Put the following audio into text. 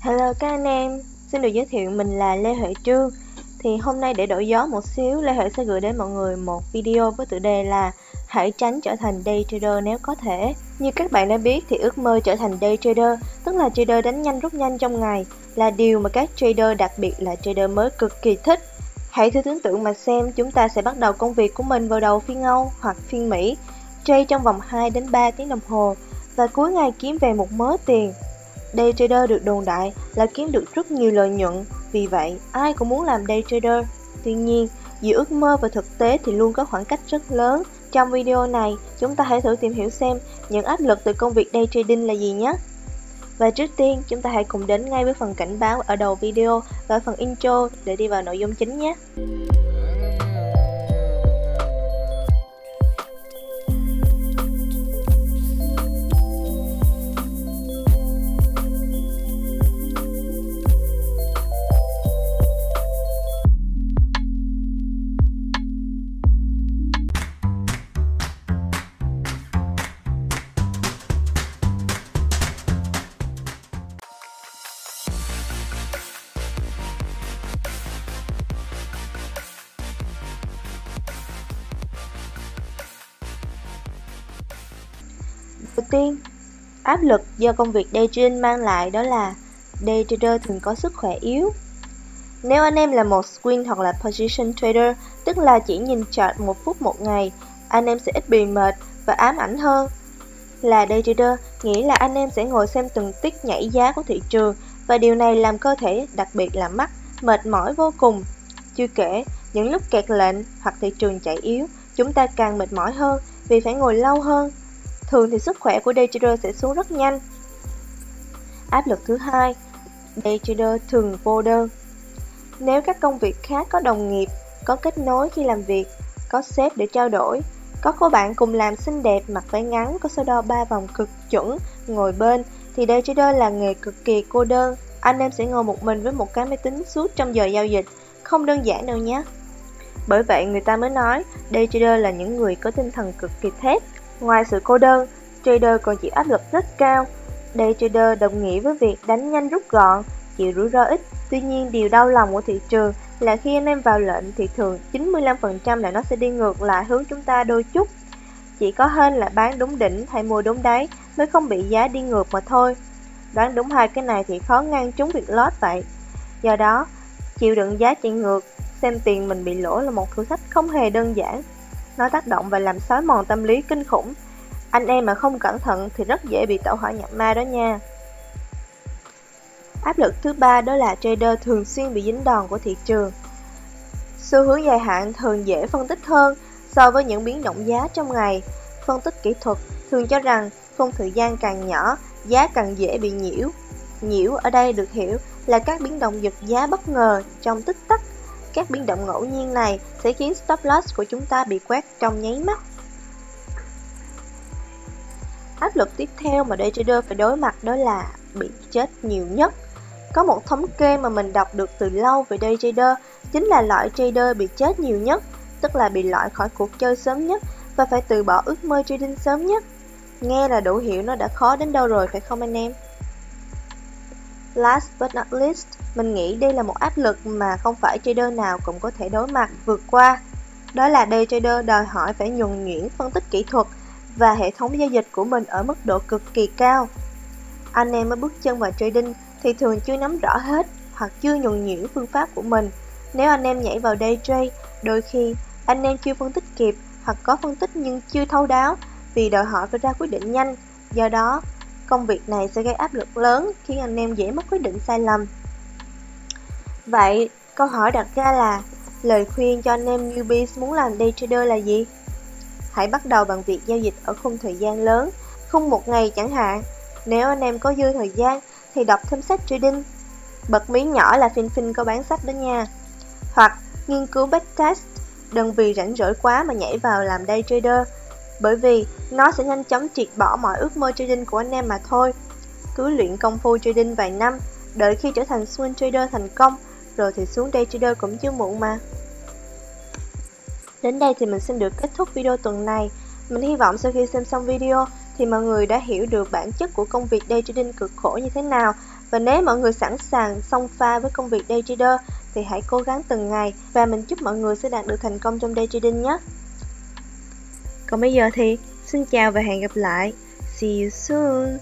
Hello các anh em, xin được giới thiệu mình là Lê Huệ Trương. Thì hôm nay để đổi gió một xíu, Lê Huệ sẽ gửi đến mọi người một video với tựa đề là Hãy tránh trở thành day trader nếu có thể. Như các bạn đã biết thì ước mơ trở thành day trader, tức là trader đánh nhanh rút nhanh trong ngày Là điều mà các trader đặc biệt là trader mới cực kỳ thích. Hãy thử tưởng tượng mà xem chúng ta sẽ bắt đầu công việc của mình vào đầu phiên Âu hoặc phiên Mỹ Trade trong vòng 2 đến 3 tiếng đồng hồ và cuối ngày kiếm về một mớ tiền. Day trader được đồn đại là kiếm được rất nhiều lợi nhuận, vì vậy ai cũng muốn làm day trader. Tuy nhiên, giữa ước mơ và thực tế thì luôn có khoảng cách rất lớn. Trong video này, chúng ta hãy thử tìm hiểu xem những áp lực từ công việc day trading là gì nhé. Và trước tiên, chúng ta hãy cùng đến ngay với phần cảnh báo ở đầu video và phần intro để đi vào nội dung chính nhé. Đầu tiên, áp lực do công việc day trading mang lại đó là day trader thường có sức khỏe yếu. Nếu anh em là một swing hoặc là position trader, tức là chỉ nhìn chart một phút một ngày, anh em sẽ ít bị mệt và ám ảnh hơn. Là day trader, nghĩa là anh em sẽ ngồi xem từng tick nhảy giá của thị trường và điều này làm cơ thể, đặc biệt là mắt, mệt mỏi vô cùng. Chưa kể, những lúc kẹt lệnh hoặc thị trường chạy yếu, chúng ta càng mệt mỏi hơn vì phải ngồi lâu hơn Thường thì sức khỏe của day trader sẽ xuống rất nhanh. Áp lực thứ hai, day trader thường vô đơn. Nếu các công việc khác có đồng nghiệp, có kết nối khi làm việc, có sếp để trao đổi, có cô bạn cùng làm xinh đẹp, mặc váy ngắn, có số đo ba vòng cực chuẩn, ngồi bên, thì day trader là nghề cực kỳ cô đơn. Anh em sẽ ngồi một mình với một cái máy tính suốt trong giờ giao dịch, không đơn giản đâu nhé. Bởi vậy người ta mới nói, day trader là những người có tinh thần cực kỳ thép, Ngoài sự cô đơn, trader còn chịu áp lực rất cao. Day trader đồng nghĩa với việc đánh nhanh rút gọn, chịu rủi ro ít. Tuy nhiên, điều đau lòng của thị trường là khi anh em vào lệnh thì thường 95% là nó sẽ đi ngược lại hướng chúng ta đôi chút. Chỉ có hên là bán đúng đỉnh hay mua đúng đáy mới không bị giá đi ngược mà thôi. Đoán đúng hai cái này thì khó ngăn chúng việc lót vậy. Do đó, chịu đựng giá chạy ngược, xem tiền mình bị lỗ là một thử thách không hề đơn giản. Nó tác động và làm xói mòn tâm lý kinh khủng. Anh em mà không cẩn thận thì rất dễ bị tẩu hỏa nhập ma đó nha. Áp lực thứ ba đó là trader thường xuyên bị dính đòn của thị trường. Xu hướng dài hạn thường dễ phân tích hơn so với những biến động giá trong ngày. Phân tích kỹ thuật thường cho rằng khung thời gian càng nhỏ, giá càng dễ bị nhiễu. Nhiễu ở đây được hiểu là các biến động giật giá bất ngờ trong tích tắc các biến động ngẫu nhiên này sẽ khiến stop loss của chúng ta bị quét trong nháy mắt. Áp lực tiếp theo mà day trader phải đối mặt đó là bị chết nhiều nhất. Có một thống kê mà mình đọc được từ lâu về day trader, chính là loại trader bị chết nhiều nhất, tức là bị loại khỏi cuộc chơi sớm nhất và phải từ bỏ ước mơ trading sớm nhất. Nghe là đủ hiểu nó đã khó đến đâu rồi phải không anh em? Last but not least, mình nghĩ đây là một áp lực mà không phải trader nào cũng có thể đối mặt vượt qua. Đó là day trader đòi hỏi phải nhuần nhuyễn phân tích kỹ thuật và hệ thống giao dịch của mình ở mức độ cực kỳ cao. Anh em mới bước chân vào trading thì thường chưa nắm rõ hết hoặc chưa nhuần nhuyễn phương pháp của mình. Nếu anh em nhảy vào day trade, đôi khi anh em chưa phân tích kịp hoặc có phân tích nhưng chưa thấu đáo vì đòi hỏi phải ra quyết định nhanh. Do đó, công việc này sẽ gây áp lực lớn khiến anh em dễ mất quyết định sai lầm. Vậy, câu hỏi đặt ra là lời khuyên cho anh em newbies muốn làm day trader là gì? Hãy bắt đầu bằng việc giao dịch ở khung thời gian lớn, khung một ngày chẳng hạn. Nếu anh em có dư thời gian thì đọc thêm sách trading. Bật mí nhỏ là Fin Fin có bán sách đó nha. Hoặc nghiên cứu backtest, đừng vì rảnh rỗi quá mà nhảy vào làm day trader bởi vì nó sẽ nhanh chóng triệt bỏ mọi ước mơ trading của anh em mà thôi. Cứ luyện công phu trading vài năm, đợi khi trở thành swing trader thành công, rồi thì xuống day trader cũng chưa muộn mà. Đến đây thì mình xin được kết thúc video tuần này. Mình hy vọng sau khi xem xong video thì mọi người đã hiểu được bản chất của công việc day trading cực khổ như thế nào và nếu mọi người sẵn sàng song pha với công việc day trader thì hãy cố gắng từng ngày và mình chúc mọi người sẽ đạt được thành công trong day trading nhé. Còn bây giờ thì xin chào và hẹn gặp lại. See you soon.